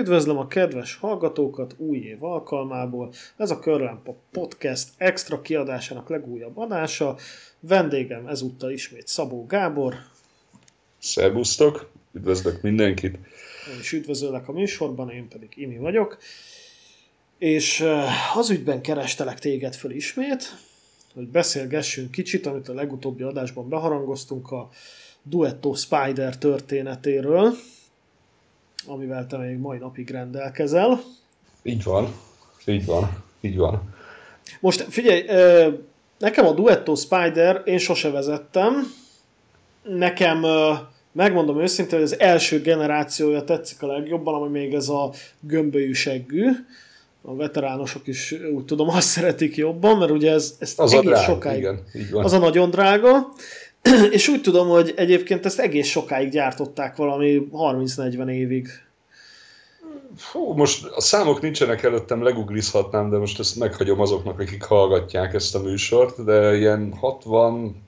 Üdvözlöm a kedves hallgatókat új év alkalmából. Ez a Körlámpa Podcast extra kiadásának legújabb adása. Vendégem ezúttal ismét Szabó Gábor. Szerbusztok, üdvözlök mindenkit. Én is üdvözöllek a műsorban, én pedig Imi vagyok. És eh, az ügyben kerestelek téged föl ismét, hogy beszélgessünk kicsit, amit a legutóbbi adásban beharangoztunk a Duetto Spider történetéről amivel te még mai napig rendelkezel. Így van, így van, így van. Most figyelj, nekem a Duetto Spider, én sose vezettem. Nekem, megmondom őszintén, hogy az első generációja tetszik a legjobban, ami még ez a gömbölyű seggű. A veteránosok is úgy tudom azt szeretik jobban, mert ugye ez, ez az egész drága, sokáig, igen, így van. az a nagyon drága. És úgy tudom, hogy egyébként ezt egész sokáig gyártották valami 30-40 évig. Fú, most a számok nincsenek előttem, leguglizhatnám, de most ezt meghagyom azoknak, akik hallgatják ezt a műsort, de ilyen 60,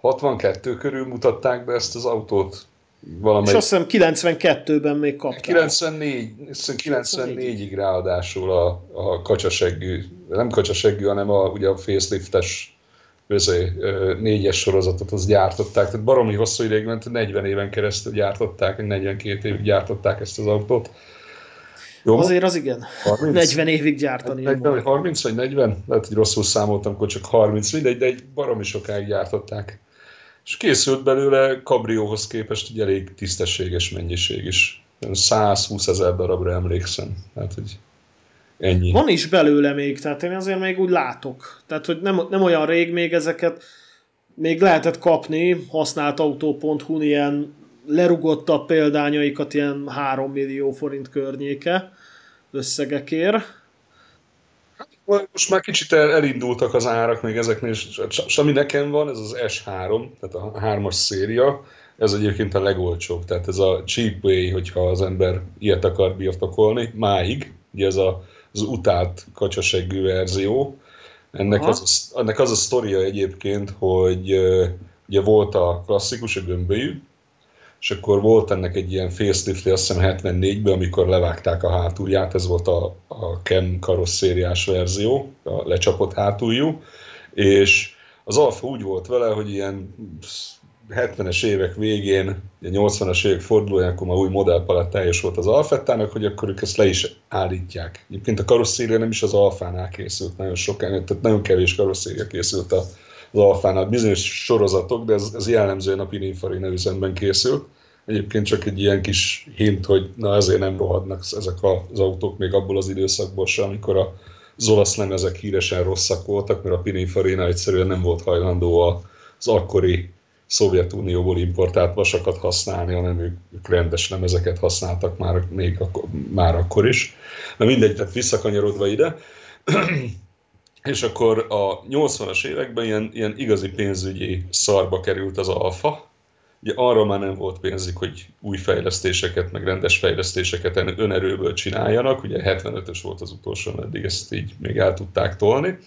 62 körül mutatták be ezt az autót. Valamelyik... És azt hiszem 92-ben még kapták. 94, 94-ig ráadásul a, a kacsaseggű, nem kacsaseggű, hanem a, ugye a faceliftes közé, négyes sorozatot az gyártották, tehát baromi hosszú ideig ment, 40 éven keresztül gyártották, 42 évig gyártották ezt az autót. Jó? Azért az igen. 30? 40 évig gyártani. 40, 30 vagy 40? Lehet, hogy rosszul számoltam, akkor csak 30, mindegy, de egy baromi sokáig gyártották. És készült belőle kabrióhoz képest egy elég tisztességes mennyiség is. 120 ezer darabra emlékszem. Hát, hogy Ennyi. Van is belőle még, tehát én azért még úgy látok. Tehát, hogy nem, nem olyan rég még ezeket még lehetett kapni használt autó.hu ilyen lerugottabb példányaikat ilyen 3 millió forint környéke összegekért. Hát, most már kicsit el, elindultak az árak még ezeknél, és ami nekem van, ez az S3, tehát a 3-as széria, ez egyébként a legolcsóbb, tehát ez a cheap way, hogyha az ember ilyet akar birtokolni, máig, ugye ez a az utált kacsaseggű verzió. Ennek az, ennek az a sztoria egyébként, hogy ugye volt a klasszikus, a gömbölyű, és akkor volt ennek egy ilyen facelift azt hiszem 74-ben, amikor levágták a hátulját, ez volt a, a Ken karosszériás verzió, a lecsapott hátuljú, és az Alfa úgy volt vele, hogy ilyen 70-es évek végén, 80-as évek fordulóján, akkor már új modellpalett teljes volt az Alfettának, hogy akkor ők ezt le is állítják. Egyébként a karosszéria nem is az Alfánál készült, nagyon sok, tehát nagyon kevés karosszéria készült az Alfánál, bizonyos sorozatok, de ez, ez jellemzően a Pininfarina üzemben készült. Egyébként csak egy ilyen kis hint, hogy na ezért nem rohadnak ezek az autók még abból az időszakból sem, amikor a az olasz lemezek híresen rosszak voltak, mert a Pininfarina egyszerűen nem volt hajlandó az akkori Szovjetunióból importált vasakat használni, hanem ők, ők rendes lemezeket használtak már, még akkor, már akkor is. Na mindegy, tehát visszakanyarodva ide, és akkor a 80-as években ilyen, ilyen igazi pénzügyi szarba került az alfa, Ugye arra már nem volt pénzük, hogy új fejlesztéseket, meg rendes fejlesztéseket önerőből csináljanak. Ugye 75-ös volt az utolsó, eddig ezt így még el tudták tolni.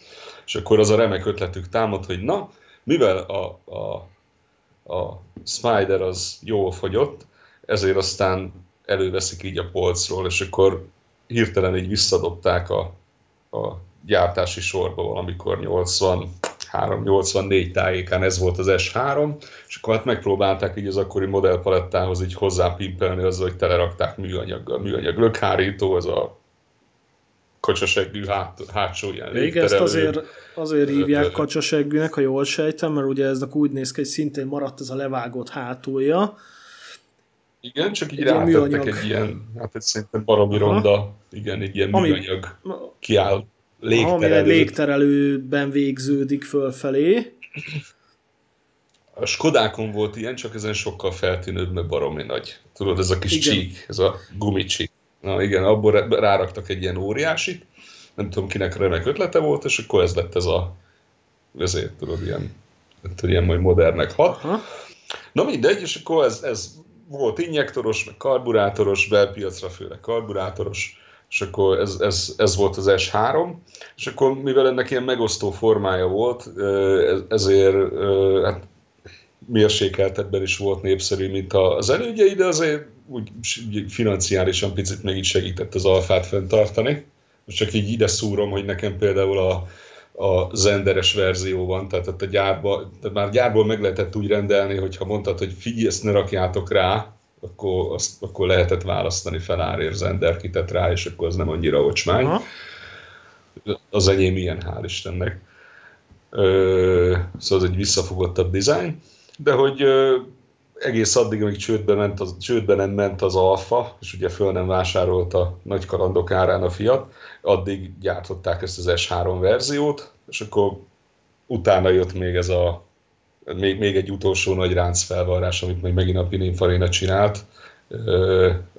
És akkor az a remek ötletük támad, hogy na, mivel a, a a Spider az jól fogyott, ezért aztán előveszik így a polcról, és akkor hirtelen így visszadobták a, a gyártási sorba valamikor 83-84 tájékán, ez volt az S3, és akkor hát megpróbálták így az akkori modellpalettához így hozzápimpelni azzal, hogy telerakták műanyaggal, műanyag lökhárító, az a kacsaseggű hát, hátsó ilyen Igen, ezt azért, azért hívják kacsaseggűnek, ha jól sejtem, mert ugye eznek úgy néz ki, hogy szintén maradt ez a levágott hátulja. Igen, csak így egy rátettek egy ilyen, hát egy szerintem baromi ronda, igen, egy ilyen ami, műanyag kiáll légterelő. Ami légterelőben végződik fölfelé. A Skodákon volt ilyen, csak ezen sokkal feltűnőbb, mert baromi nagy. Tudod, ez a kis igen. csík, ez a gumicsík. Na igen, abból ráraktak egy ilyen óriásit, nem tudom kinek remek ötlete volt, és akkor ez lett ez a, ezért tudod, ilyen, tudod, ilyen majd modernek hat. Aha. Na mindegy, és akkor ez, ez volt injektoros, meg karburátoros, belpiacra főleg karburátoros, és akkor ez, ez, ez volt az S3, és akkor mivel ennek ilyen megosztó formája volt, ezért hát mérsékeltebben is volt népszerű, mint az elődjei, de azért úgy financiálisan picit meg így segített az alfát fenntartani. Most csak így ide szúrom, hogy nekem például a, a zenderes verzió van, tehát a gyárba, tehát már gyárból meg lehetett úgy rendelni, hogyha mondtad, hogy figyelj, ezt ne rakjátok rá, akkor, azt, akkor lehetett választani felárért zender kitet rá, és akkor az nem annyira ocsmány. Aha. Az enyém ilyen, hál' Istennek. Ö, szóval ez egy visszafogottabb dizájn, de hogy egész addig, amíg csődbe, ment az, csődbe nem ment az alfa, és ugye föl nem vásárolta nagy karandok árán a fiat, addig gyártották ezt az S3 verziót, és akkor utána jött még ez a még, még egy utolsó nagy ráncfelvarrás, amit majd megint a Pininfarina csinált,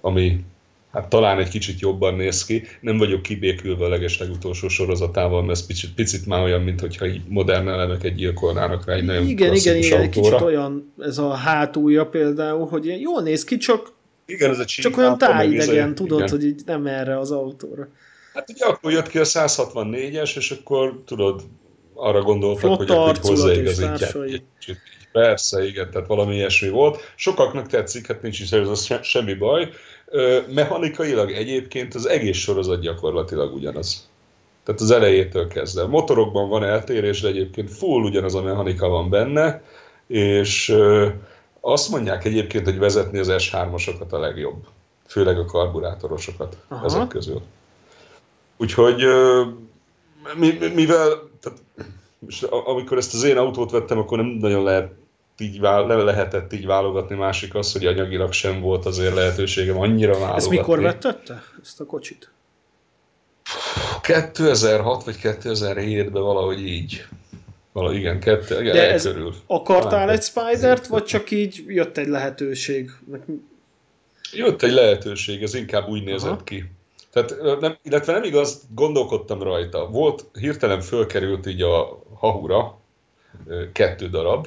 ami hát talán egy kicsit jobban néz ki. Nem vagyok kibékülve a leges legutolsó sorozatával, mert ez picit, picit már olyan, mint hogyha így modern elemeket gyilkolnának rá egy nagyon Igen, igen, igen, egy kicsit olyan ez a hátulja például, hogy jól néz ki, csak igen, ez a csak olyan tájidegen, tudod, igen. hogy így nem erre az autóra. Hát ugye akkor jött ki a 164-es, és akkor tudod, arra gondoltak, hogy akkor hozzáigazítják. Persze, igen, tehát valami ilyesmi volt. Sokaknak tetszik, hát nincs is ez semmi baj. Mechanikailag egyébként az egész sorozat gyakorlatilag ugyanaz. Tehát az elejétől kezdve. Motorokban van eltérés, de egyébként full ugyanaz a mechanika van benne, és azt mondják egyébként, hogy vezetni az S3-osokat a legjobb. Főleg a karburátorosokat Aha. ezek közül. Úgyhogy mivel tehát, amikor ezt az én autót vettem, akkor nem nagyon lehet így vál, nem lehetett így válogatni, másik az, hogy anyagilag sem volt azért lehetőségem annyira válogatni. Ezt mikor vettette, ezt a kocsit? 2006 vagy 2007-ben valahogy így. Valahogy igen, kettő, igen, De ez körül. akartál egy Spider-t, vagy csak így jött egy lehetőség? Jött egy lehetőség, ez inkább úgy nézett Aha. ki. Tehát nem, illetve nem igaz, gondolkodtam rajta. Volt, hirtelen fölkerült így a hahura kettő darab,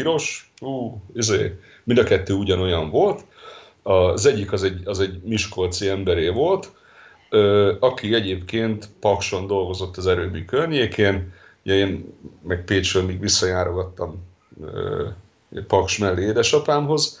piros, ú, izé, mind a kettő ugyanolyan volt. Az egyik az egy, az egy miskolci emberé volt, aki egyébként Pakson dolgozott az erőmű környékén, ugye én meg Pécsről még visszajárogattam Paks mellé édesapámhoz,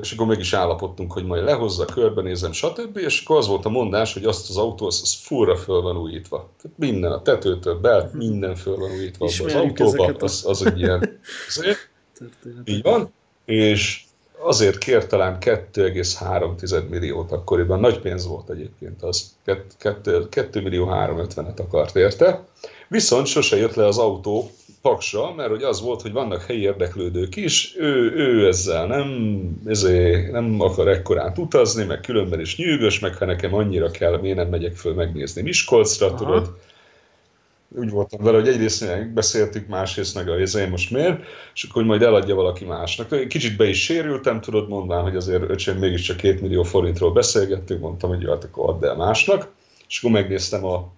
és akkor meg is állapodtunk, hogy majd lehozza, körbenézem, stb. És akkor az volt a mondás, hogy azt az autó, az, az furra föl van újítva. Tehát minden, a tetőtől be, minden föl van újítva az autóba, az, az egy ilyen... Így van. És azért kért talán 2,3 milliót akkoriban, nagy pénz volt egyébként az, 2, 2 millió 350-et akart érte, viszont sose jött le az autó Paksra, mert hogy az volt, hogy vannak helyi érdeklődők is, ő, ő ezzel nem, ezért nem akar ekkorát utazni, meg különben is nyűgös, meg ha nekem annyira kell, miért nem megyek föl megnézni Miskolcra, Aha. tudod. Úgy voltam vele, hogy egyrészt beszéltük, másrészt meg a én most miért, és akkor hogy majd eladja valaki másnak. Kicsit be is sérültem, tudod, mondván, hogy azért öcsém mégiscsak két millió forintról beszélgettünk, mondtam, hogy hát akkor add el másnak, és akkor megnéztem a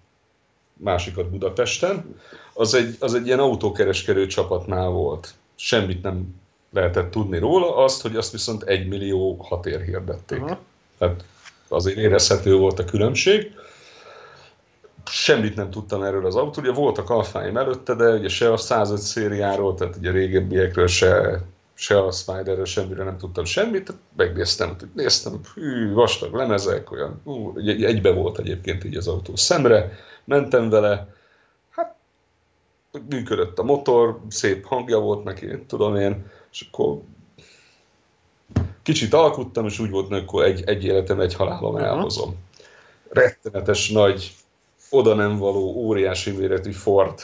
másikat Budapesten, az egy, az egy ilyen autókereskedő csapatnál volt. Semmit nem lehetett tudni róla, azt, hogy azt viszont egy millió hatér hirdették. Aha. Tehát azért érezhető volt a különbség. Semmit nem tudtam erről az autóról, ugye voltak alfáim előtte, de ugye se a 105 szériáról, tehát ugye régebbiekről se, se a Spiderről semmire nem tudtam semmit, megnéztem, néztem, hű, vastag lemezek, olyan, ú, egybe volt egyébként így az autó szemre, mentem vele, működött a motor, szép hangja volt neki, tudom én, és akkor kicsit alkuttam, és úgy volt, hogy akkor egy, egy életem, egy halálom elhozom. Rettenetes nagy, oda nem való, óriási méretű Ford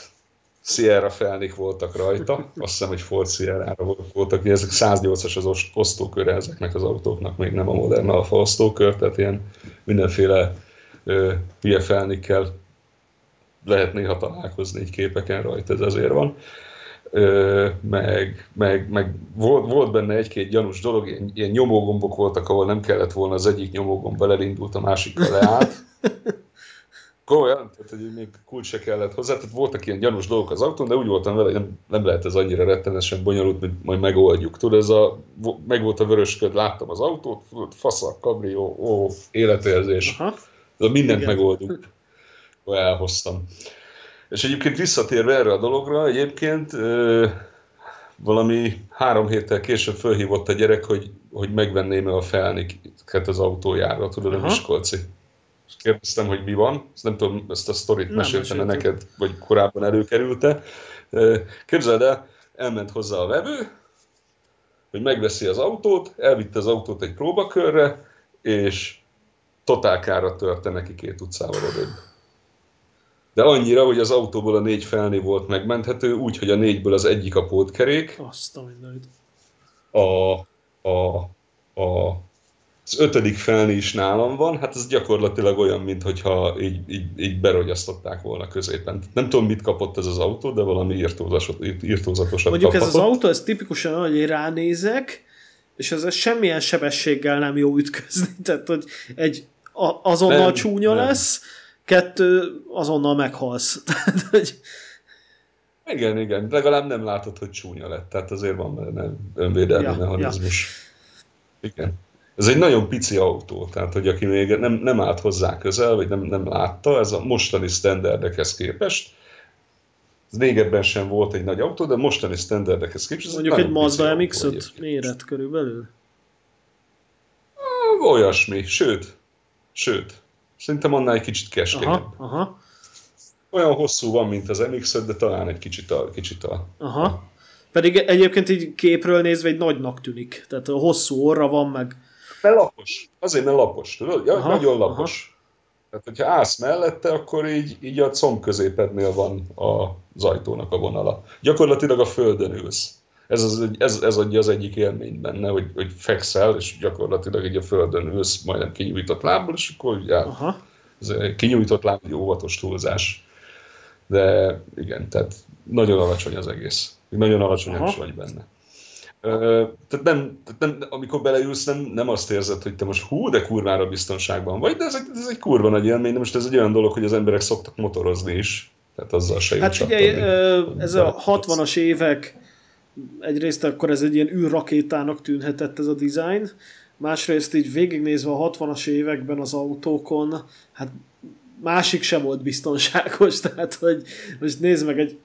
Sierra felnik voltak rajta, azt hiszem, hogy Ford Sierra voltak, ezek 108-as az osztóköre ezeknek az autóknak, még nem a modern alfa osztókör, tehát ilyen mindenféle hülye felnikkel lehet néha találkozni egy képeken rajta, ez azért van. Ö, meg, meg, meg volt, volt benne egy-két gyanús dolog, ilyen, ilyen nyomógombok voltak, ahol nem kellett volna az egyik nyomógomb elindult, a másikra leállt. Komolyan, tehát hogy még kulcs se kellett hozzá, tehát voltak ilyen gyanús dolgok az autón, de úgy voltam vele, hogy nem, nem lehet ez annyira rettenesen bonyolult, mint majd megoldjuk. Tudod, ez a, meg volt a vörösköd, láttam az autót, fasz kabrió, ó, életérzés. Aha. De mindent Igen. megoldunk elhoztam. És egyébként visszatérve erre a dologra, egyébként valami három héttel később fölhívott a gyerek, hogy, hogy megvenném a felniket az autójára, tudod, a Miskolci. És kérdeztem, hogy mi van, ezt nem tudom, ezt a sztorit meséltem neked, vagy korábban előkerülte. Képzeld el, elment hozzá a vevő, hogy megveszi az autót, elvitte az autót egy próbakörre, és totál kára törte neki két utcával odébb. De annyira, hogy az autóból a négy felné volt megmenthető, úgy, hogy a négyből az egyik a pótkerék. Azt a mindenit. A, a, a, az ötödik felné is nálam van, hát ez gyakorlatilag olyan, mintha így, így, így berogyasztották volna középen. Nem tudom, mit kapott ez az autó, de valami írtózatosat Mondjuk kaphatott. ez az autó, ez tipikusan olyan, hogy ránézek, és ez semmilyen sebességgel nem jó ütközni. Tehát, hogy egy a, azonnal nem, csúnya nem. lesz, kettő, azonnal meghalsz. Tehát, hogy... Igen, igen, legalább nem látod, hogy csúnya lett, tehát azért van benne önvédelmi ja, mechanizmus. Ja. Igen. Ez egy nagyon pici autó, tehát hogy aki még nem, nem állt hozzá közel, vagy nem, nem látta, ez a mostani standardekhez képest, régebben sem volt egy nagy autó, de mostani standardekhez képest... Mondjuk egy Mazda MX-5 méret körülbelül? Olyasmi, sőt, sőt, szerintem annál egy kicsit keskeny. Aha, aha. Olyan hosszú van, mint az mx de talán egy kicsit a... Kicsit a aha. Pedig egyébként így képről nézve egy nagynak tűnik. Tehát a hosszú orra van, meg... Mert lapos. Azért, mert lapos, tudod? Ja, aha, nagyon lapos. Aha. Tehát, hogyha állsz mellette, akkor így, így a comb középednél van az ajtónak a vonala. Gyakorlatilag a földön ülsz. Ez, az, ez, ez adja az egyik élményt benne, hogy, hogy fekszel, és gyakorlatilag így a földön ülsz, majdnem kinyújtott lábbal, és akkor ugye, Aha. ez kinyújtott láb egy óvatos túlzás. De igen, tehát nagyon alacsony az egész. Nagyon alacsony Aha. is vagy benne. Tehát nem, tehát nem, amikor beleülsz, nem, nem azt érzed, hogy te most hú, de kurvára biztonságban vagy, de ez egy, ez egy kurva nagy élmény, de most ez egy olyan dolog, hogy az emberek szoktak motorozni is, tehát azzal se Hát figyelj, ez a 60-as évek egyrészt akkor ez egy ilyen űrrakétának tűnhetett ez a design, másrészt így végignézve a 60-as években az autókon, hát másik sem volt biztonságos, tehát hogy most nézd meg egy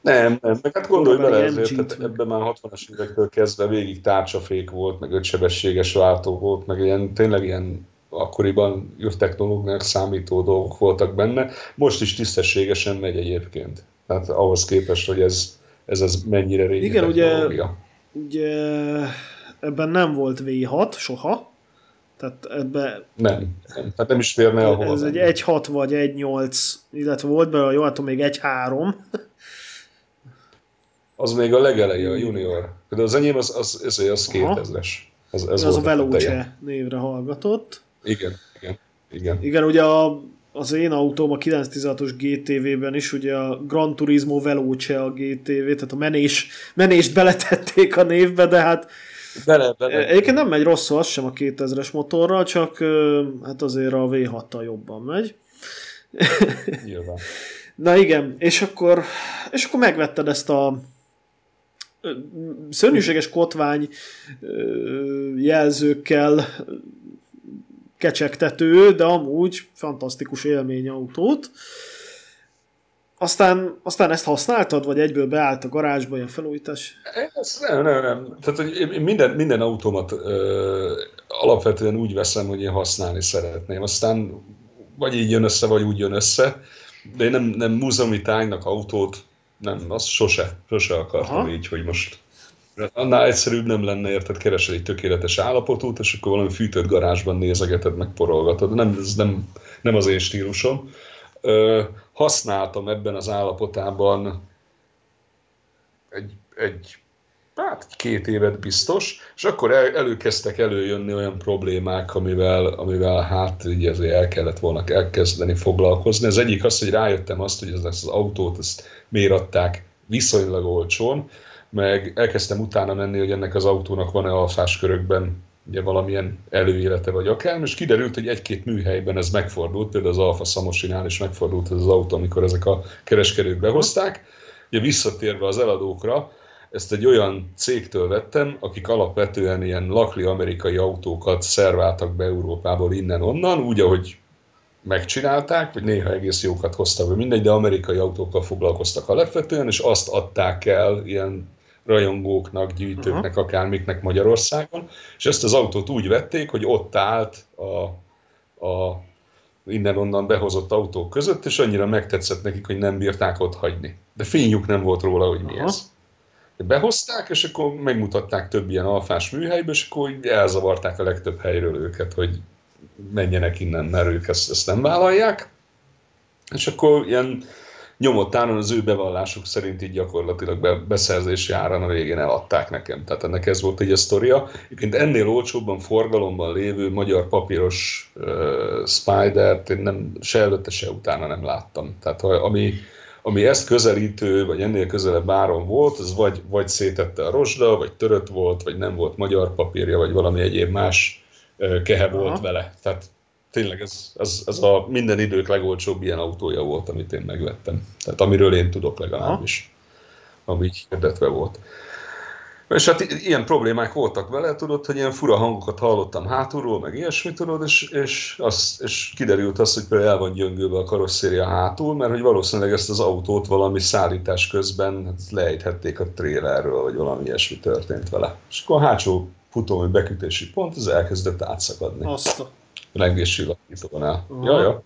nem, nem, meg hát gondolj bele ezért, hát ebben már 60-as évektől kezdve végig tárcsafék volt, meg ötsebességes váltó volt, meg ilyen, tényleg ilyen akkoriban űrtechnológnak számító dolgok voltak benne. Most is tisztességesen megy egyébként. Tehát ahhoz képest, hogy ez ez az mennyire régi Igen, ugye, ugye ebben nem volt V6 soha, tehát ebbe... Nem, nem, tehát nem is férne ahol. Ez egy 1.6 vagy 1.8, illetve volt belőle, jó, hát még 1.3. Az még a legeleje, a junior. De az enyém az, az, az, az 2000-es. Az, ez az a Veloce névre hallgatott. Igen, igen, igen. Igen, ugye a az én autóm a 916-os GTV-ben is, ugye a Gran Turismo Veloce a GTV, tehát a menés, menést beletették a névbe, de hát bele, bele. Egyébként nem megy rosszul az sem a 2000-es motorral, csak hát azért a V6-tal jobban megy. Nyilván. Na igen, és akkor, és akkor megvetted ezt a szörnyűséges kotvány jelzőkkel kecsegtető, de amúgy fantasztikus élmény autót. Aztán, aztán ezt használtad, vagy egyből beállt a garázsba ilyen felújítás? Ezt nem, nem, nem. Tehát, hogy én minden, minden automat ö, alapvetően úgy veszem, hogy én használni szeretném. Aztán vagy így jön össze, vagy úgy jön össze. De én nem, nem múzeumi tájnak autót, nem, azt sose, sose akartam Aha. így, hogy most Annál egyszerűbb nem lenne, érted, keresel egy tökéletes állapotút, és akkor valami fűtött garázsban nézegeted, meg porolgatod. Nem, ez nem, nem az én stílusom. Ö, használtam ebben az állapotában egy, egy hát két évet biztos, és akkor el, előkezdtek előjönni olyan problémák, amivel, amivel hát így azért el kellett volna elkezdeni foglalkozni. Az egyik az, hogy rájöttem azt, hogy ezt az autót ezt miért adták viszonylag olcsón, meg elkezdtem utána menni, hogy ennek az autónak van-e alfás körökben ugye valamilyen előélete vagy akár, és kiderült, hogy egy-két műhelyben ez megfordult, például az Alfa Samosinál is megfordult ez az autó, amikor ezek a kereskedők behozták. Ugye visszatérve az eladókra, ezt egy olyan cégtől vettem, akik alapvetően ilyen lakli amerikai autókat szerváltak be Európából innen-onnan, úgy, ahogy megcsinálták, vagy néha egész jókat hoztak, vagy mindegy, de amerikai autókkal foglalkoztak alapvetően, és azt adták el ilyen rajongóknak, gyűjtőknek, uh-huh. akármiknek Magyarországon, és ezt az autót úgy vették, hogy ott állt a, a innen-onnan behozott autók között, és annyira megtetszett nekik, hogy nem bírták ott hagyni. De fényük nem volt róla, hogy mi Aha. ez. Behozták, és akkor megmutatták több ilyen alfás műhelybe, és akkor elzavarták a legtöbb helyről őket, hogy menjenek innen, mert ők ezt, ezt nem vállalják. És akkor ilyen nyomott áron az ő bevallásuk szerint így gyakorlatilag be, beszerzési áron a végén eladták nekem. Tehát ennek ez volt egy a sztoria. Egyébként ennél olcsóbban forgalomban lévő magyar papíros uh, Spider-t én nem, se előtte, se utána nem láttam. Tehát ami, ami ezt közelítő, vagy ennél közelebb áron volt, az vagy, vagy szétette a rozsda, vagy törött volt, vagy nem volt magyar papírja, vagy valami egyéb más kehe Aha. volt vele. Tehát tényleg ez, ez, ez a minden idők legolcsóbb ilyen autója volt, amit én megvettem. Tehát amiről én tudok legalábbis, ami így hirdetve volt. És hát ilyen problémák voltak vele, tudod, hogy ilyen fura hangokat hallottam hátulról, meg ilyesmit, tudod, és, és, az, és kiderült az, hogy például el van gyöngülve a karosszéria hátul, mert hogy valószínűleg ezt az autót valami szállítás közben hát lejthették a trélerről, vagy valami ilyesmi történt vele. És akkor a hátsó futómű bekütési pont, az elkezdett átszakadni. Azt a lengéscsillapítónál. Uh-huh. Ja, ja.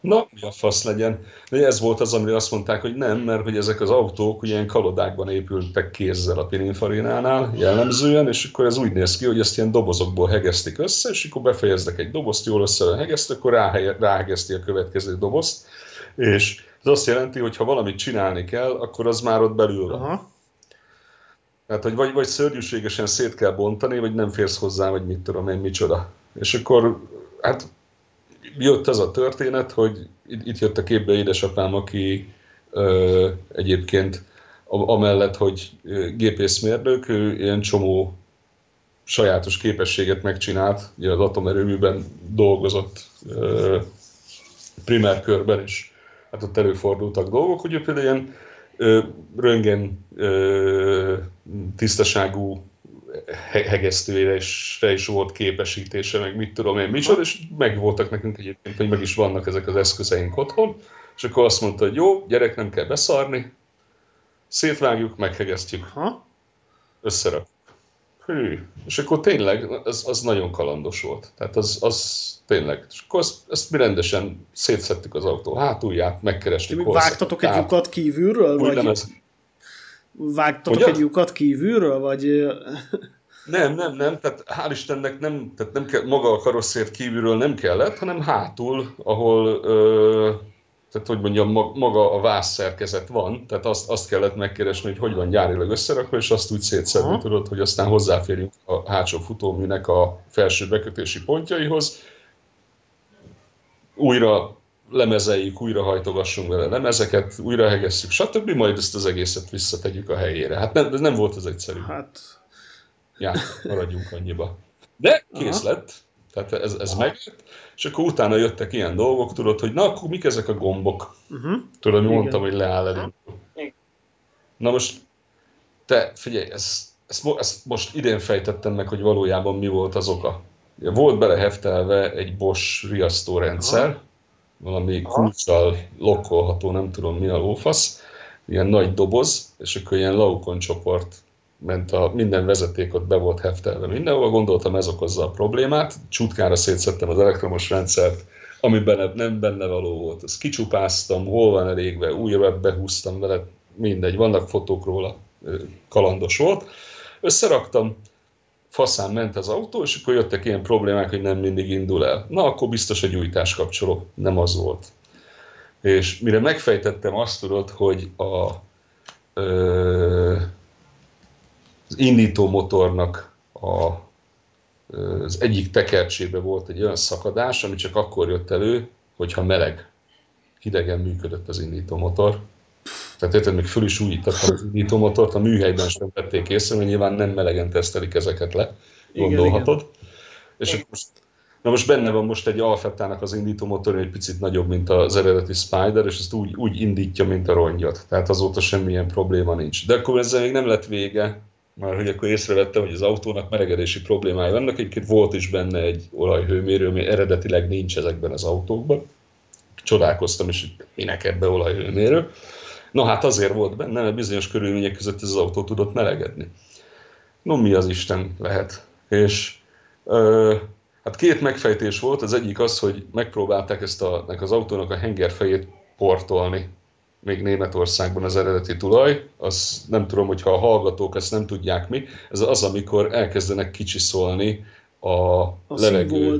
Na, mi a fasz legyen. De ez volt az, amire azt mondták, hogy nem, mert hogy ezek az autók ilyen kalodákban épültek kézzel a Pininfarinánál jellemzően, és akkor ez úgy néz ki, hogy ezt ilyen dobozokból hegesztik össze, és akkor befejeznek egy dobozt, jól össze hegeszt, akkor ráhegeszti a következő dobozt, és ez azt jelenti, hogy ha valamit csinálni kell, akkor az már ott belül van. Uh-huh. Tehát, hogy vagy, vagy szörnyűségesen szét kell bontani, vagy nem férsz hozzá, vagy mit tudom én, micsoda. És akkor hát jött ez a történet, hogy itt jött a képbe édesapám, aki ö, egyébként amellett, hogy gépészmérnök, ő ilyen csomó sajátos képességet megcsinált, ugye az atomerőműben dolgozott ö, primer körben is, hát ott előfordultak dolgok, hogy ő például ilyen ö, röngen ö, tisztaságú hegesztőjére is, is volt képesítése, meg mit tudom én, micsoda, és meg voltak nekünk egyébként, hogy meg is vannak ezek az eszközeink otthon, és akkor azt mondta, hogy jó, gyerek, nem kell beszarni, szétvágjuk, meghegesztjük, ha? összerak. Hű, és akkor tényleg az, az nagyon kalandos volt. Tehát az, az tényleg. És akkor azt, azt mi rendesen szétszettük az autó hátulját, megkerestük. Vágtatok egy lyukat kívülről? Úgy vagy? Nem ez, Vágtatok Ugyan? egy lyukat kívülről, vagy... Nem, nem, nem, tehát hál' Istennek nem, tehát nem kell, maga a karosszért kívülről nem kellett, hanem hátul, ahol, ö, tehát hogy mondjam, maga a vászszerkezet van, tehát azt, azt kellett megkeresni, hogy hogy van gyárilag összerakva, és azt úgy szétszedni Aha. tudod, hogy aztán hozzáférjünk a hátsó futóműnek a felső bekötési pontjaihoz. Újra lemezeljük, újra hajtogassunk vele lemezeket, újra hegesszük, stb. Majd ezt az egészet visszategyük a helyére. Hát nem, nem volt az egyszerű. Hát... Ja, maradjunk annyiba. De kész Aha. lett, tehát ez, ez megjött, és akkor utána jöttek ilyen dolgok, tudod, hogy na, akkor mik ezek a gombok? Uh-huh. Tudod, Igen. mondtam, hogy leáll elindul. Na most, te figyelj, ezt, ezt, ezt most idén fejtettem meg, hogy valójában mi volt az oka. Volt beleheftelve egy Bosch riasztórendszer, Aha valami kulcsal lokkolható, nem tudom mi a lófasz, ilyen nagy doboz, és akkor ilyen laukon csoport ment a, minden vezeték ott be volt heftelve mindenhol, gondoltam ez okozza a problémát, csutkára szétszettem az elektromos rendszert, ami benne, nem benne való volt, ezt kicsupáztam, hol van elégve, újra behúztam vele, mindegy, vannak fotók róla, kalandos volt, összeraktam, faszán ment az autó, és akkor jöttek ilyen problémák, hogy nem mindig indul el. Na, akkor biztos egy gyújtás kapcsoló. Nem az volt. És mire megfejtettem azt tudod, hogy a, ö, az indító motornak a, az egyik tekercsébe volt egy olyan szakadás, ami csak akkor jött elő, hogyha meleg, hidegen működött az indító motor. Tehát érted, még föl is újítottam az indítómotort, a műhelyben sem vették észre, mert nyilván nem melegen tesztelik ezeket le, gondolhatod. Igen, igen. És igen. most, na most benne van most egy Alfettának az indítómotor, egy picit nagyobb, mint az eredeti Spider, és ezt úgy, úgy indítja, mint a rongyot. Tehát azóta semmilyen probléma nincs. De akkor ezzel még nem lett vége, már hogy akkor észrevettem, hogy az autónak melegedési problémái vannak. Egyébként volt is benne egy olajhőmérő, ami eredetileg nincs ezekben az autókban. Csodálkoztam is, hogy minek ebbe olajhőmérő Na hát azért volt benne, mert bizonyos körülmények között ez az autó tudott melegedni. No, mi az Isten lehet? És ö, hát két megfejtés volt, az egyik az, hogy megpróbálták ezt a, az autónak a hengerfejét portolni még Németországban az eredeti tulaj, az nem tudom, hogyha a hallgatók ezt nem tudják mi, ez az, amikor elkezdenek kicsiszolni a, a levegő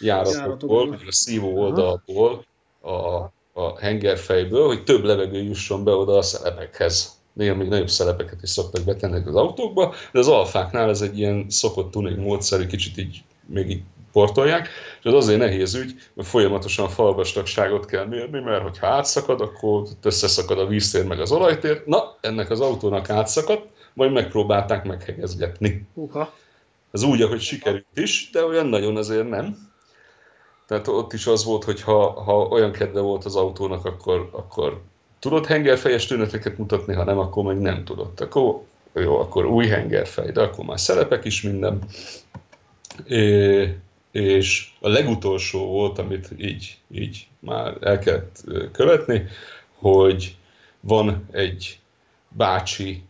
járatokból, a szívó oldalból, a, a hengerfejből, hogy több levegő jusson be oda a szelepekhez. Néha még nagyobb szelepeket is szoktak betenni az autókba, de az alfáknál ez egy ilyen szokott tuning módszer, kicsit így még így portolják, és az azért nehéz ügy, mert folyamatosan falvastagságot kell mérni, mert hogyha átszakad, akkor összeszakad a víztér meg az olajtér. Na, ennek az autónak átszakadt, majd megpróbálták meghegyezgetni. Uh-ha. Ez úgy, ahogy sikerült is, de olyan nagyon azért nem. Tehát ott is az volt, hogy ha, ha olyan kedve volt az autónak, akkor, akkor tudott hengerfejes tüneteket mutatni, ha nem, akkor meg nem tudott. Akkor jó, akkor új hengerfej, de akkor már szelepek is minden. É, és a legutolsó volt, amit így, így már el kellett követni, hogy van egy bácsi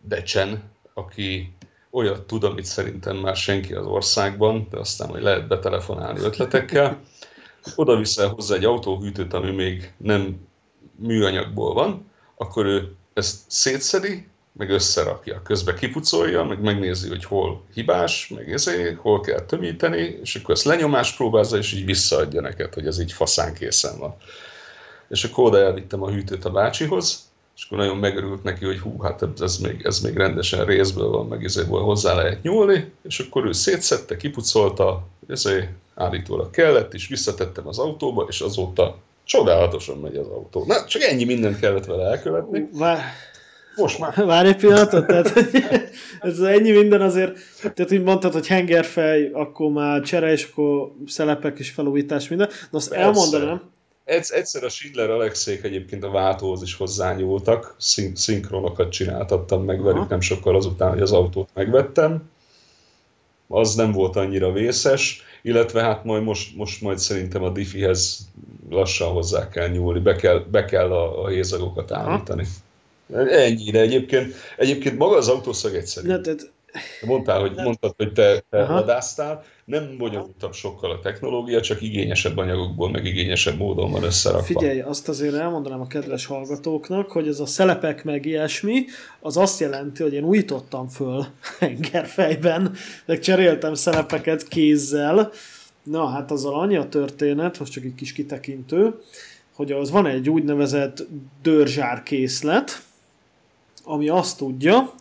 Decsen, aki olyat tud, amit szerintem már senki az országban, de aztán hogy lehet betelefonálni ötletekkel. Oda viszel hozzá egy autóhűtőt, ami még nem műanyagból van, akkor ő ezt szétszedi, meg összerakja. Közben kipucolja, meg megnézi, hogy hol hibás, meg ezért, hol kell tömíteni, és akkor ezt lenyomás próbálza, és így visszaadja neked, hogy ez így faszán készen van. És akkor oda elvittem a hűtőt a bácsihoz, és akkor nagyon megörült neki, hogy hú, hát ez még, ez még rendesen részből van, meg ezéből hozzá lehet nyúlni, és akkor ő szétszette, kipucolta, ezért állítólag kellett, és visszatettem az autóba, és azóta csodálatosan megy az autó. Na, csak ennyi mindent kellett vele elkövetni. Vár, most már. Várj egy pillanatot, tehát ez ennyi minden azért, tehát hogy mondtad, hogy hengerfej, akkor már csere, és akkor szelepek és felújítás, minden. Na azt elmondanám, Egyszer a Schindler Alexék egyébként a váltóhoz is hozzányúltak, szink- szinkronokat csináltattam meg velük nem sokkal azután, hogy az autót megvettem. Az nem volt annyira vészes, illetve hát majd most, most majd szerintem a Diffihez lassan hozzá kell nyúlni, be kell, be kell a, a hézagokat állítani. Ennyire egyébként. Egyébként maga az autószag egyszerű. Ne, tehát Mondtál, hogy, mondtad, hogy te, te vadáztál, nem bonyolultabb sokkal a technológia, csak igényesebb anyagokból, meg igényesebb módon van összerakva. Figyelj, azt azért elmondanám a kedves hallgatóknak, hogy ez a szelepek meg ilyesmi, az azt jelenti, hogy én újítottam föl hengerfejben, meg cseréltem szelepeket kézzel, Na, hát azzal annyi a történet, most csak egy kis kitekintő, hogy az van egy úgynevezett dörzsárkészlet, ami azt tudja,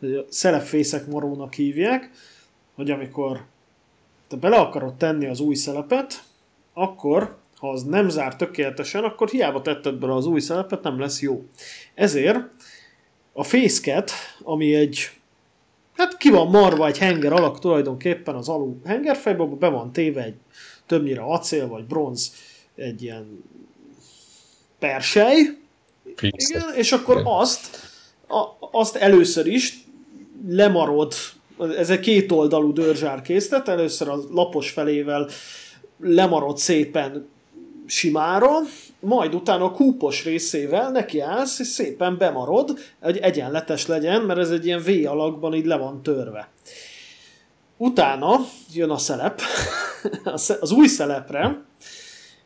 a szelepfészek morónak hívják, hogy amikor te bele akarod tenni az új szelepet, akkor, ha az nem zár tökéletesen, akkor hiába tetted bele az új szelepet, nem lesz jó. Ezért a fészket, ami egy hát ki van marva egy henger alak tulajdonképpen az alul hengerfejbe, be van téve egy többnyire acél vagy bronz, egy ilyen persely, igen, és akkor azt, a, azt először is lemarod, ez egy kétoldalú dörzsárkészlet, először a lapos felével lemarod szépen simára, majd utána a kúpos részével nekiállsz, és szépen bemarod, hogy egyenletes legyen, mert ez egy ilyen V alakban így le van törve. Utána jön a szelep, az új szelepre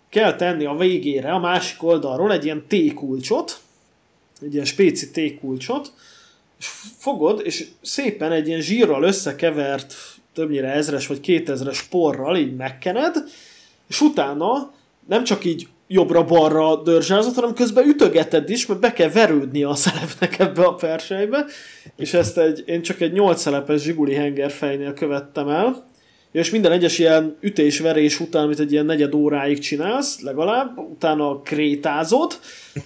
kell tenni a végére, a másik oldalról egy ilyen T-kulcsot, egy ilyen spéci T-kulcsot, és fogod, és szépen egy ilyen zsírral összekevert, többnyire ezres vagy kétezres porral így megkened, és utána nem csak így jobbra-balra dörzsázott, hanem közben ütögeted is, mert be kell verődni a szelepnek ebbe a persejbe, és ezt egy, én csak egy 8 szelepes zsiguli hengerfejnél követtem el, és minden egyes ilyen ütésverés után, amit egy ilyen negyed óráig csinálsz, legalább, utána krétázod,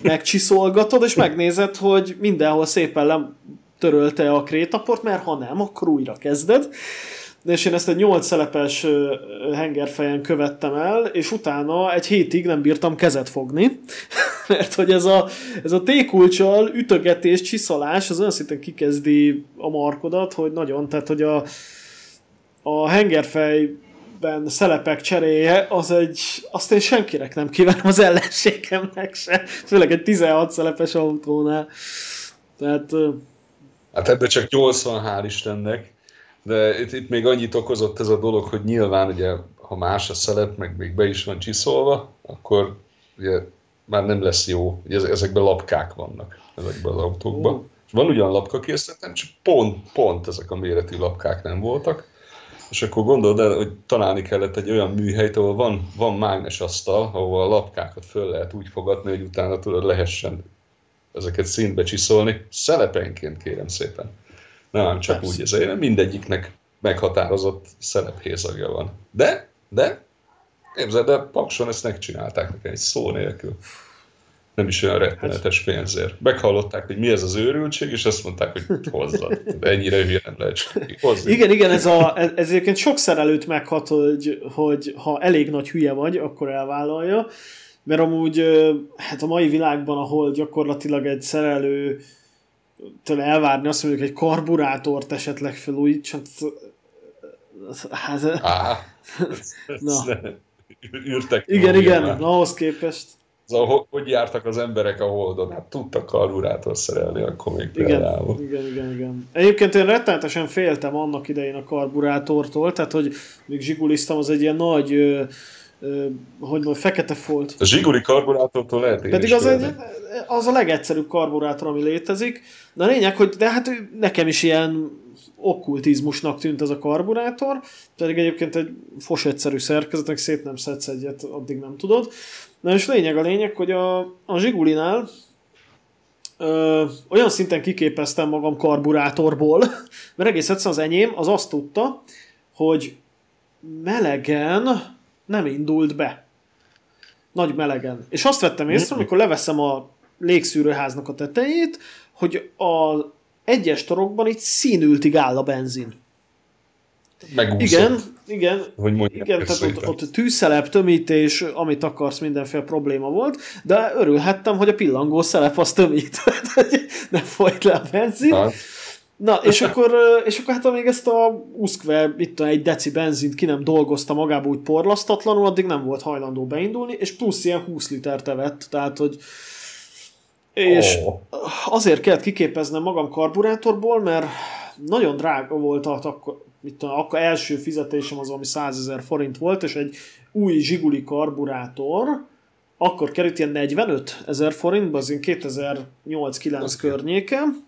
megcsiszolgatod, és megnézed, hogy mindenhol szépen törölte a krétaport, mert ha nem, akkor újra kezded. És én ezt egy 8 szelepes hengerfejen követtem el, és utána egy hétig nem bírtam kezet fogni, mert hogy ez a, ez a T-kulcsal ütögetés, csiszolás, az olyan szinten kikezdi a markodat, hogy nagyon, tehát hogy a, a hengerfej ben szelepek cseréje, az egy, azt én senkinek nem kívánom az ellenségemnek se, főleg egy 16 szelepes autónál. Tehát... Hát ebbe csak 80, hál' Istennek, de itt, itt még annyit okozott ez a dolog, hogy nyilván ugye, ha más a szelep, meg még be is van csiszolva, akkor ugye már nem lesz jó. Ugye ezekben lapkák vannak, ezekben az autókban. Oh. És van ugyan lapkakészletem, csak pont, pont ezek a méretű lapkák nem voltak és akkor gondolod el, hogy találni kellett egy olyan műhelyt, ahol van, van mágnes asztal, ahol a lapkákat föl lehet úgy fogadni, hogy utána tudod lehessen ezeket szintbe csiszolni, szelepenként kérem szépen. Nem csak Persze. úgy, ezért mindegyiknek meghatározott szerephézagja van. De, de, képzeld de Pakson ezt megcsinálták nekem egy szó nélkül nem is olyan rettenetes pénzért. Meghallották, hogy mi ez az őrültség, és azt mondták, hogy hozzad. De ennyire hülye nem lehet hozni. Igen, igen, ez, a, ez egyébként sok szerelőt meghat, hogy, hogy ha elég nagy hülye vagy, akkor elvállalja. Mert amúgy hát a mai világban, ahol gyakorlatilag egy szerelő tőle elvárni azt mondjuk egy karburátort esetleg felújítson, hát... Á, na. űrtek. Igen, igen, ahhoz képest. Szóval hogy jártak az emberek a Holdon? Hát tudtak karburátort szerelni akkor még igen, például. Igen, igen, igen. Egyébként én rettenetesen féltem annak idején a karburátortól, tehát hogy még zsiguliztam, az egy ilyen nagy hogy mondjam, fekete folt. A zsiguli karburátortól lehet Pedig az, egy, az a legegyszerűbb karburátor, ami létezik. De a lényeg, hogy de hát nekem is ilyen okkultizmusnak tűnt ez a karburátor, pedig egyébként egy fos egyszerű szerkezetnek szét nem szedsz egyet, addig nem tudod. Na és lényeg a lényeg, hogy a, a Zsigulinál ö, olyan szinten kiképeztem magam karburátorból, mert egész egyszerűen az enyém az azt tudta, hogy melegen nem indult be. Nagy melegen. És azt vettem észre, amikor leveszem a légszűrőháznak a tetejét, hogy a egyes torokban itt színültig áll a benzin. Megúszott. Igen, igen, hogy igen tehát ott, ott tűzszelep, tömítés, amit akarsz, mindenféle probléma volt, de örülhettem, hogy a pillangó szelep az tömít, ne folyt le a benzin. Hát. Na, és akkor, és akkor hát amíg ezt a uszkve, itt egy deci benzint ki nem dolgozta magába úgy porlasztatlanul, addig nem volt hajlandó beindulni, és plusz ilyen 20 litert evett, tehát hogy és oh. azért kellett kiképeznem magam karburátorból, mert nagyon drága volt akkor, mit tudom, akkor első fizetésem az, ami 100 ezer forint volt, és egy új zsiguli karburátor, akkor került ilyen 45 ezer forintba, az én 2008-9 környéken,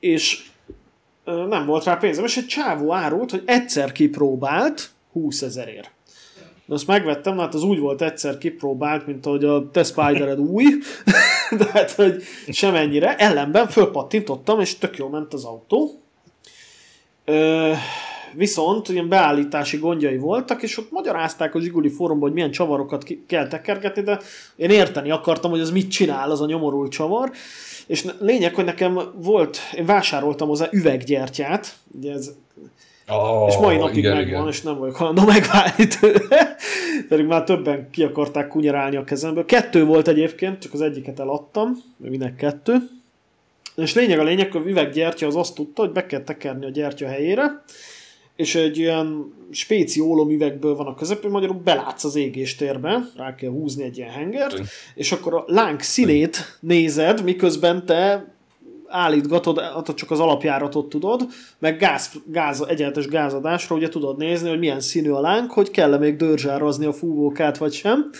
és nem volt rá pénzem, és egy csávó árult, hogy egyszer kipróbált 20 ezerért. De azt megvettem, hát az úgy volt egyszer kipróbált, mint ahogy a te Spidered új, de hát, hogy semennyire. Ellenben fölpattintottam, és tök jól ment az autó. Viszont ilyen beállítási gondjai voltak, és ott magyarázták a Zsiguli fórumban, hogy milyen csavarokat ki kell tekergetni, de én érteni akartam, hogy az mit csinál az a nyomorult csavar. És lényeg, hogy nekem volt, én vásároltam hozzá üveggyertyát, ugye ez Oh, és mai napig igen, megvan, igen. és nem vagyok hajlandó megválni tőle. Pedig már többen ki akarták kunyarálni a kezemből. Kettő volt egyébként, csak az egyiket eladtam, minek kettő. És lényeg a lényeg, hogy a üveggyertya az azt tudta, hogy be kell tekerni a gyertya helyére, és egy ilyen spéci ólomüvegből van a közepén, magyarul belátsz az égéstérbe, rá kell húzni egy ilyen hengert, és akkor a láng színét nézed, miközben te állítgatod, hát csak az alapjáratot tudod, meg gáz, gáz, egyenletes gázadásra ugye tudod nézni, hogy milyen színű a láng, hogy kell-e még dörzsározni a fúvókát, vagy sem.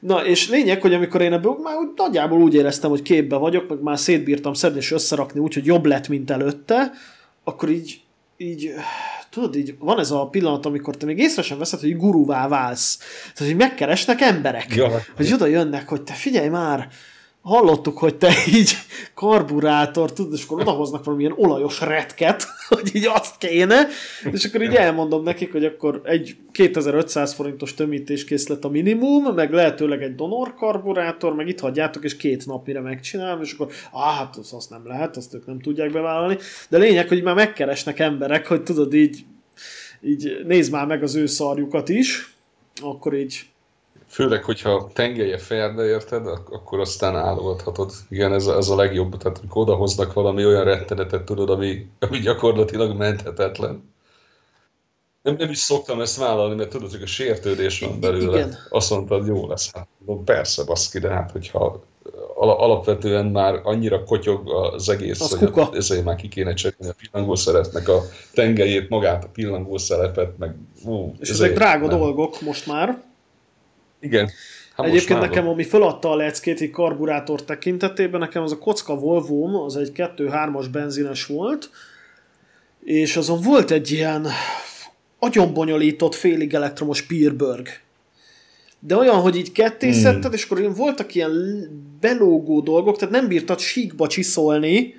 Na, és lényeg, hogy amikor én ebből már úgy, nagyjából úgy éreztem, hogy képbe vagyok, meg már szétbírtam szedni és összerakni úgy, hogy jobb lett, mint előtte, akkor így, így tudod, így van ez a pillanat, amikor te még észre sem veszed, hogy guruvá válsz. Tehát, hogy megkeresnek emberek. Ja. Hogy oda jönnek, hogy te figyelj már, hallottuk, hogy te így karburátor, tudod, és akkor odahoznak valamilyen olajos retket, hogy így azt kéne, és akkor így elmondom nekik, hogy akkor egy 2500 forintos tömítéskészlet a minimum, meg lehetőleg egy donor karburátor, meg itt hagyjátok, és két napira megcsinálom, és akkor, ah, hát az, azt nem lehet, azt ők nem tudják bevállalni, de lényeg, hogy már megkeresnek emberek, hogy tudod így, így nézd már meg az ő szarjukat is, akkor így Főleg, hogyha tengelye ferde, érted, akkor aztán állogathatod. Igen, ez, ez a legjobb, tehát amikor odahoznak valami olyan rettenetet, tudod, ami, ami gyakorlatilag menthetetlen. nem, nem is szoktam ezt vállalni, mert tudod, hogy a sértődés van belőle. Igen. Azt mondtad, jó lesz. Hát, persze, baszki, de hát hogyha alapvetően már annyira kotyog az egész, az hogy ezért már ki kéne cserélni a pillangószeretnek a tengelyét, magát a pillangószerepet, meg ú, És ezek drága nem. dolgok most már. Igen. Hát Egyébként nekem, ami feladta a leckét egy karburátor tekintetében, nekem az a kocka volvo az egy 2-3-as benzines volt, és azon volt egy ilyen agyonbonyolított félig elektromos Peerberg de olyan, hogy így kettészetted, hmm. és akkor voltak ilyen belógó dolgok, tehát nem bírtad síkba csiszolni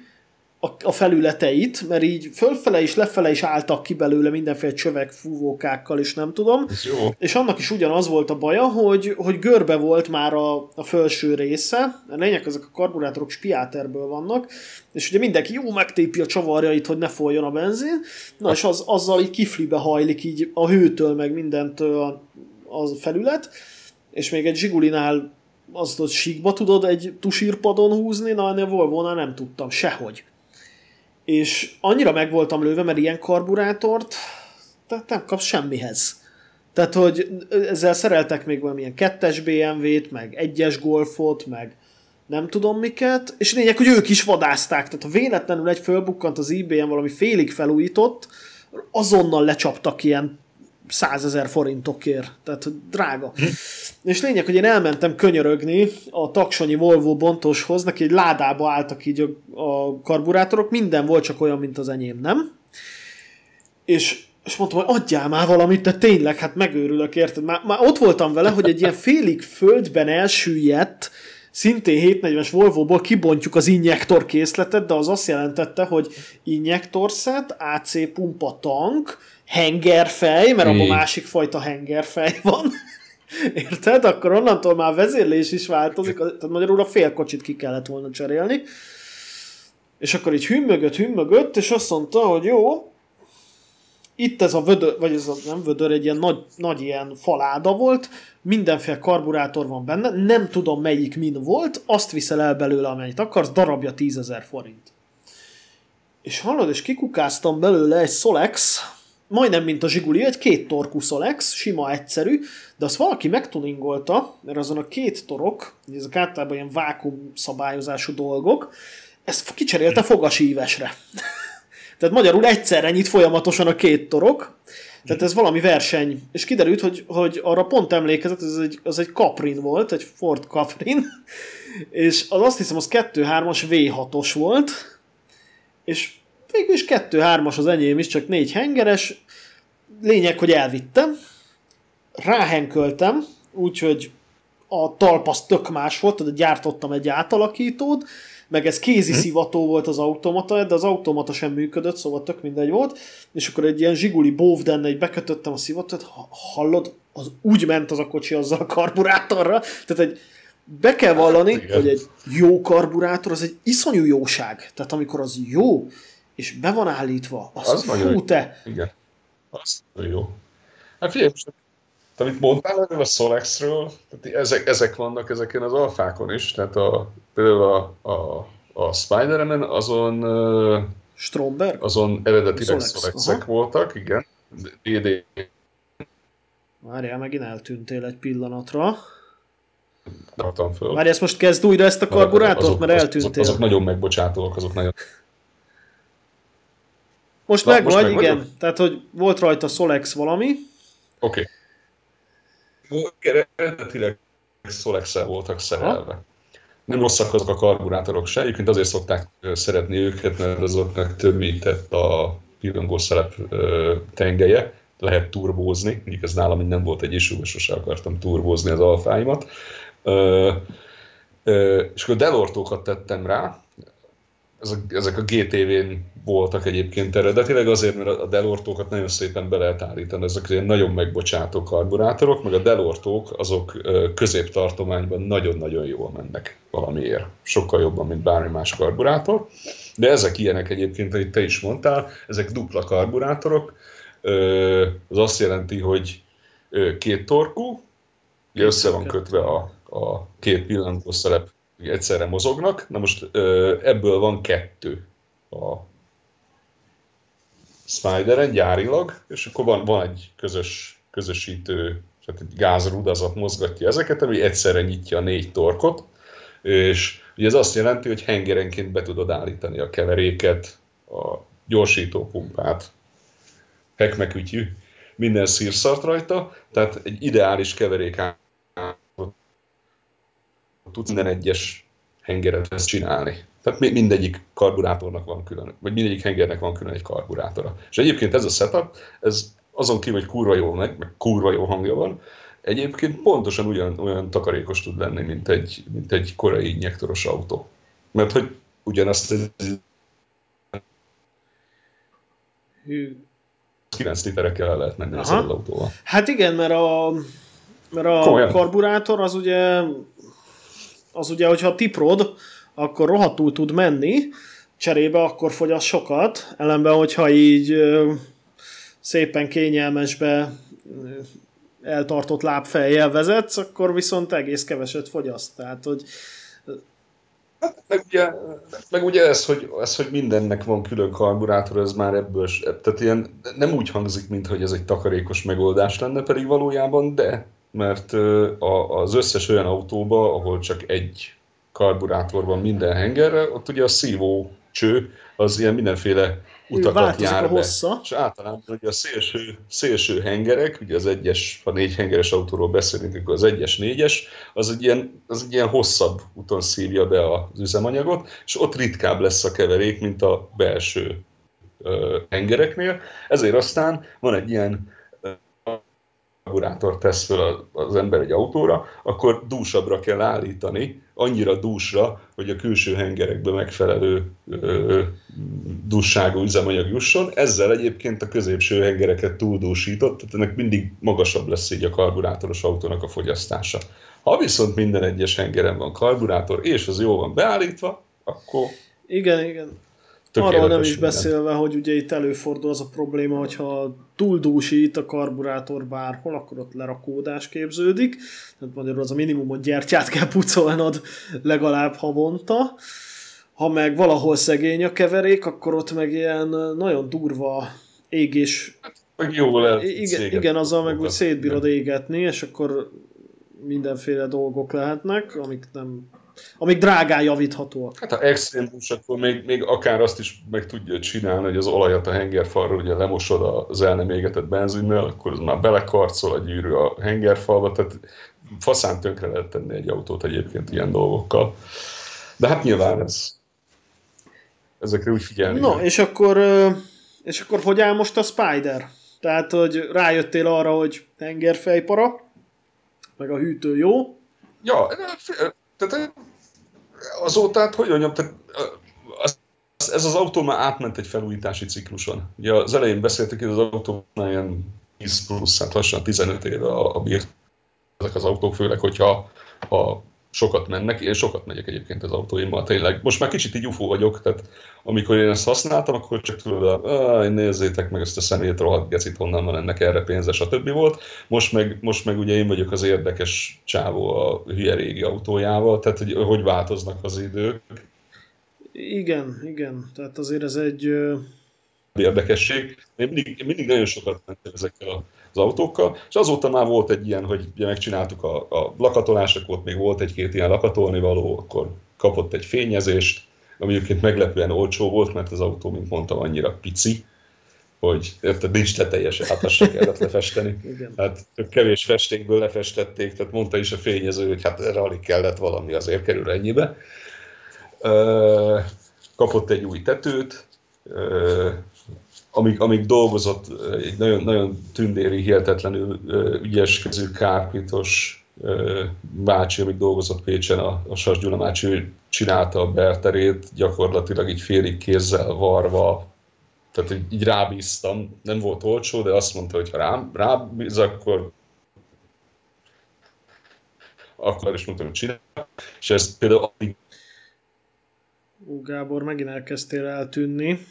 a, a felületeit, mert így fölfele és lefele is álltak ki belőle mindenféle csövek, fúvókákkal, és nem tudom. Ez jó. És annak is ugyanaz volt a baja, hogy, hogy görbe volt már a, a felső része, a lényeg ezek a karburátorok spiáterből vannak, és ugye mindenki jó megtépi a csavarjait, hogy ne folyjon a benzin, na és az, azzal így kiflibe hajlik így a hőtől, meg mindentől a, a felület, és még egy Zsigulinál azt hogy síkba tudod egy tusírpadon húzni, na ennél volvo nem tudtam, sehogy. És annyira meg voltam lőve, mert ilyen karburátort tehát nem kapsz semmihez. Tehát, hogy ezzel szereltek még valamilyen kettes BMW-t, meg egyes Golfot, meg nem tudom miket, és lényeg, hogy ők is vadázták. Tehát ha véletlenül egy fölbukkant az eBay-en valami félig felújított, azonnal lecsaptak ilyen százezer forintokért, tehát drága. és lényeg, hogy én elmentem könyörögni a taksonyi Volvo bontoshoz, neki egy ládába álltak így a, a karburátorok, minden volt csak olyan, mint az enyém, nem? És és mondtam, hogy adjál már valamit, de tényleg, hát megőrülök, érted? Már, már ott voltam vele, hogy egy ilyen félig földben elsüllyedt, szintén 740-es Volvo-ból kibontjuk az injektor készletet, de az azt jelentette, hogy injektorszet, AC pumpa tank, hengerfej, mert abban másik fajta hengerfej van. Érted? Akkor onnantól már vezérlés is változik, tehát magyarul a fél kocsit ki kellett volna cserélni. És akkor így hümmögött, hümmögött, és azt mondta, hogy jó, itt ez a vödör, vagy ez a nem vödör, egy ilyen nagy, nagy ilyen faláda volt, mindenféle karburátor van benne, nem tudom melyik min volt, azt viszel el belőle, amennyit akarsz, darabja 10 forint. És hallod, és kikukáztam belőle egy Solex, majdnem mint a Zsiguli, egy két torkú Solex, sima, egyszerű, de azt valaki megtuningolta, mert azon a két torok, ezek általában ilyen vákum szabályozású dolgok, ezt kicserélte fogasívesre. Tehát magyarul egyszerre nyit folyamatosan a két torok, tehát ez valami verseny. És kiderült, hogy, hogy arra pont emlékezett, ez egy, az egy Caprin volt, egy Ford Caprin, és az azt hiszem, az 2.3-as V6-os volt, és végül is 2-3-as az enyém is, csak négy hengeres. Lényeg, hogy elvittem. Ráhenköltem, úgyhogy a talpasz tök más volt, tehát gyártottam egy átalakítót, meg ez kézi mhm. szivató volt az automata, de az automata sem működött, szóval tök mindegy volt, és akkor egy ilyen zsiguli bóvdenne, egy bekötöttem a szivatót, hallod, az úgy ment az a kocsi azzal a karburátorra, tehát egy be kell vallani, hát, hogy egy jó karburátor az egy iszonyú jóság. Tehát amikor az jó, és be van állítva, az, az fú te! Igen, az nagyon jó. Hát figyelj, most, amit mondtál a Solexről, tehát ezek, ezek vannak ezeken az alfákon is, tehát a, például a, a, a Spider-Man azon Stromberg? Azon eredetileg Solex. Solexek voltak, igen. DD. Várjál, megint eltűntél egy pillanatra. föl. Várj, ezt most kezd újra ezt a karburátort, mert eltűntél. Azok, azok nagyon megbocsátóak, azok nagyon... Most Na, meg most vagy, meg igen. Vagyok? Tehát, hogy volt rajta Solex valami. Oké. Okay. Eredetileg solex voltak szerelve. Ha? Nem rosszak azok a karburátorok se, egyébként azért szokták szeretni őket, mert azoknak többített a pillangószelep tengelye, lehet turbózni, mondjuk ez nálam nem volt egy issue, sose akartam turbózni az alfáimat. és akkor delortókat tettem rá, ezek a GTV-n voltak egyébként eredetileg, azért, mert a delortókat nagyon szépen be lehet állítani, ezek ilyen nagyon megbocsátó karburátorok, meg a delortók azok középtartományban nagyon-nagyon jól mennek valamiért. Sokkal jobban, mint bármi más karburátor. De ezek ilyenek egyébként, amit te is mondtál, ezek dupla karburátorok. Az azt jelenti, hogy két torkú, össze van kötve a, a két pillanatos egyszerre mozognak. Na most ebből van kettő a Spideren gyárilag, és akkor van, van egy közös, közösítő, tehát egy gázrudazat mozgatja ezeket, ami egyszerre nyitja a négy torkot, és ugye ez azt jelenti, hogy hengerenként be tudod állítani a keveréket, a gyorsítópumpát, hekmekütyű, minden szírszart rajta, tehát egy ideális keverék tudsz minden egyes ezt csinálni. Tehát mindegyik karburátornak van külön, vagy mindegyik hengernek van külön egy karburátora. És egyébként ez a setup, ez azon kívül, hogy kurva jó meg, meg kurva jó hangja van, egyébként pontosan ugyan, olyan takarékos tud lenni, mint egy, mint egy korai injektoros autó. Mert hogy ugyanazt 9 literekkel el lehet menni Aha. az autóval. Hát igen, mert a, mert a Komolyan. karburátor az ugye, az ugye, hogyha tiprod, akkor rohadtul tud menni, cserébe akkor fogyaszt sokat, ellenben, hogyha így szépen kényelmesbe eltartott lábfejjel vezetsz, akkor viszont egész keveset fogyaszt. Tehát, hogy meg ugye, meg ugye ez, hogy, ez, hogy mindennek van külön karburátor, ez már ebből, tehát ilyen nem úgy hangzik, mintha ez egy takarékos megoldás lenne, pedig valójában de, mert az összes olyan autóba, ahol csak egy karburátor van minden hengerre, ott ugye a szívó cső az ilyen mindenféle utakat jár be. Hossza. És általában ugye a szélső, szélső hengerek, ugye az egyes, ha négy hengeres autóról beszélünk, akkor az egyes, négyes, az egy ilyen, az egy ilyen hosszabb úton szívja be az üzemanyagot, és ott ritkább lesz a keverék, mint a belső uh, hengereknél. Ezért aztán van egy ilyen karburátor tesz föl az ember egy autóra, akkor dúsabbra kell állítani, annyira dúsra, hogy a külső hengerekbe megfelelő ö, dússágú üzemanyag jusson. Ezzel egyébként a középső hengereket túldúsított, tehát ennek mindig magasabb lesz így a karburátoros autónak a fogyasztása. Ha viszont minden egyes hengeren van karburátor, és az jó van beállítva, akkor... Igen, igen. Arról nem is minden. beszélve, hogy ugye itt előfordul az a probléma, hogyha túl dúsít a karburátor bárhol, akkor ott lerakódás képződik. Tehát magyarul az a minimum, hogy gyertyát kell pucolnod legalább havonta. Ha meg valahol szegény a keverék, akkor ott meg ilyen nagyon durva égés. Meg jól el igen, igen, azzal meg úgy szétbírod égetni, és akkor mindenféle dolgok lehetnek, amik nem amik drágán javíthatóak. Hát ha extrém akkor még, még akár azt is meg tudja csinálni, hogy az olajat a hengerfalra ugye lemosod az el nem égetett benzinnel, akkor az már belekarcol a gyűrű a hengerfalba, tehát faszán tönkre lehet tenni egy autót egyébként ilyen dolgokkal. De hát nyilván ez, ezekre úgy figyelni. No, és akkor, és akkor hogy áll most a Spider? Tehát, hogy rájöttél arra, hogy hengerfejpara, meg a hűtő jó. Ja, tehát azóta, hát hogy mondjam, tehát ez az autó már átment egy felújítási cikluson. Ugye az elején beszéltük, hogy az autó ilyen 10 plusz, hát lassan 15 éve a, a bírt ezek az autók, főleg, hogyha ha sokat mennek, én sokat megyek egyébként az autóimmal, tényleg. Most már kicsit így ufó vagyok, tehát amikor én ezt használtam, akkor csak tudod, nézzétek meg ezt a szemét rohadt gecit, honnan van ennek erre pénze, stb. volt. Most meg, most meg ugye én vagyok az érdekes csávó a hülye régi autójával, tehát hogy, hogy változnak az idők. Igen, igen, tehát azért ez egy... Érdekesség. Én mindig, én mindig nagyon sokat mentem ezekkel az autókkal, és azóta már volt egy ilyen, hogy ugye megcsináltuk a, a lakatolást, akkor ott még volt egy-két ilyen lakatolni való, akkor kapott egy fényezést, ami egyébként meglepően olcsó volt, mert az autó, mint mondtam, annyira pici, hogy érted, nincs tetejes, hát azt se kellett lefesteni. Hát kevés festékből lefestették, tehát mondta is a fényező, hogy hát erre alig kellett valami, azért kerül ennyibe. Kapott egy új tetőt, amíg, amíg dolgozott egy nagyon, nagyon tündéri, hihetetlenül ügyes kezű kárpitos bácsi, amíg dolgozott Pécsen, a, a Sas Gyula bácsi, csinálta a berterét, gyakorlatilag így félig kézzel varva, tehát így, így rábíztam, nem volt olcsó, de azt mondta, hogy ha rám, rábíz, akkor akkor is mondtam, hogy csinál. És ez például Ú, Gábor, megint elkezdtél eltűnni.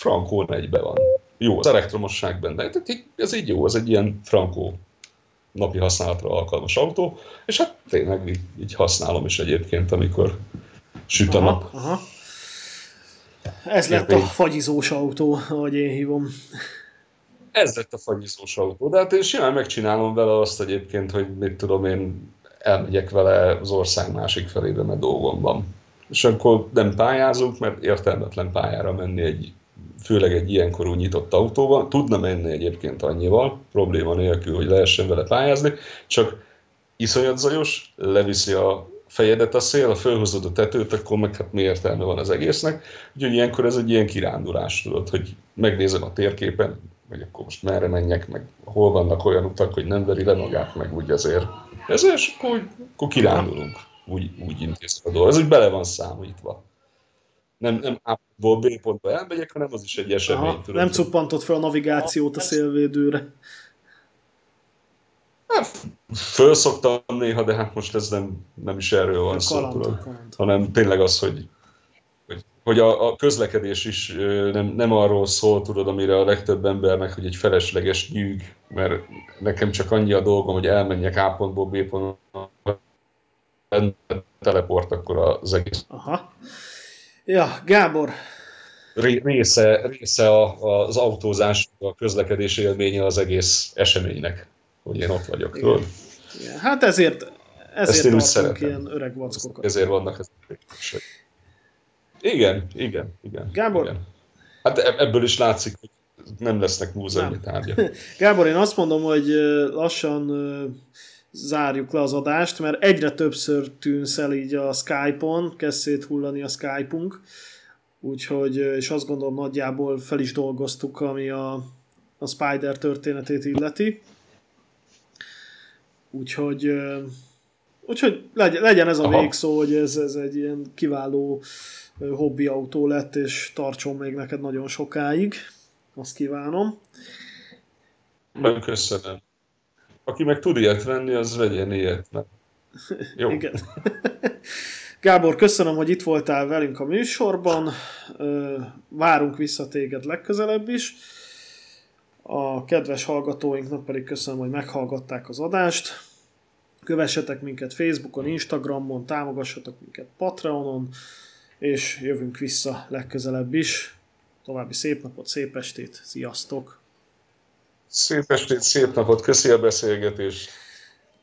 Frankó egybe van. Jó, az elektromosság benne. Tehát ez így jó, ez egy ilyen frankó napi használatra alkalmas autó, és hát tényleg így, így használom is egyébként, amikor süt a nap. Aha, aha. Ez lett a fagyizós autó, ahogy én hívom. Ez lett a fagyizós autó, de hát én simán megcsinálom vele azt egyébként, hogy mit tudom én, elmegyek vele az ország másik felébe, mert dolgom van. És akkor nem pályázunk, mert értelmetlen pályára menni egy főleg egy ilyenkorú nyitott autóval. Tudna menni egyébként annyival, probléma nélkül, hogy lehessen vele pályázni, csak iszonyat zajos, leviszi a fejedet a szél, a fölhozod a tetőt, akkor meg hát mi értelme van az egésznek. Úgyhogy ilyenkor ez egy ilyen kirándulás, tudod, hogy megnézem a térképen, hogy akkor most merre menjek, meg hol vannak olyan utak, hogy nem veri le magát, meg úgy azért. Ezért, és akkor, akkor kirándulunk. Úgy, úgy dolog. Ez úgy bele van számítva nem, nem A-ból B pontba elmegyek, hanem az is egy esemény. Aha, tudom. nem cuppantott fel a navigációt a szélvédőre. Hát, fölszoktam néha, de hát most ez nem, nem is erről van szó, hanem tényleg az, hogy, hogy, hogy a, a közlekedés is nem, nem arról szól, tudod, amire a legtöbb embernek, hogy egy felesleges nyűg, mert nekem csak annyi a dolgom, hogy elmenjek A pontból B pontba, teleport, akkor az egész. Aha. Ja, Gábor. Része, része a, az autózás, a közlekedés élménye az egész eseménynek, hogy én ott vagyok. Igen. Igen. Hát ezért, ezért Ezt tartunk ilyen öreg vackokat. Ezért vannak ezek. Igen, igen, igen. Gábor. Igen. Hát e- ebből is látszik, hogy nem lesznek múzeumi tárgyak. Gábor, én azt mondom, hogy lassan zárjuk le az adást, mert egyre többször tűnsz el így a Skype-on, kezd széthullani a Skype-unk, úgyhogy, és azt gondolom nagyjából fel is dolgoztuk, ami a, a Spider történetét illeti. Úgyhogy, úgyhogy legyen ez a Aha. végszó, hogy ez, ez egy ilyen kiváló hobbi autó lett, és tartson még neked nagyon sokáig. Azt kívánom. Köszönöm. Aki meg tud ilyet venni, az vegyen ilyet. Mert... Jó. Igen. Gábor, köszönöm, hogy itt voltál velünk a műsorban. Várunk vissza téged legközelebb is. A kedves hallgatóinknak pedig köszönöm, hogy meghallgatták az adást. Kövessetek minket Facebookon, Instagramon, támogassatok minket Patreonon, és jövünk vissza legközelebb is. További szép napot, szép estét, sziasztok! Szép estét, szép napot, köszi a beszélgetést!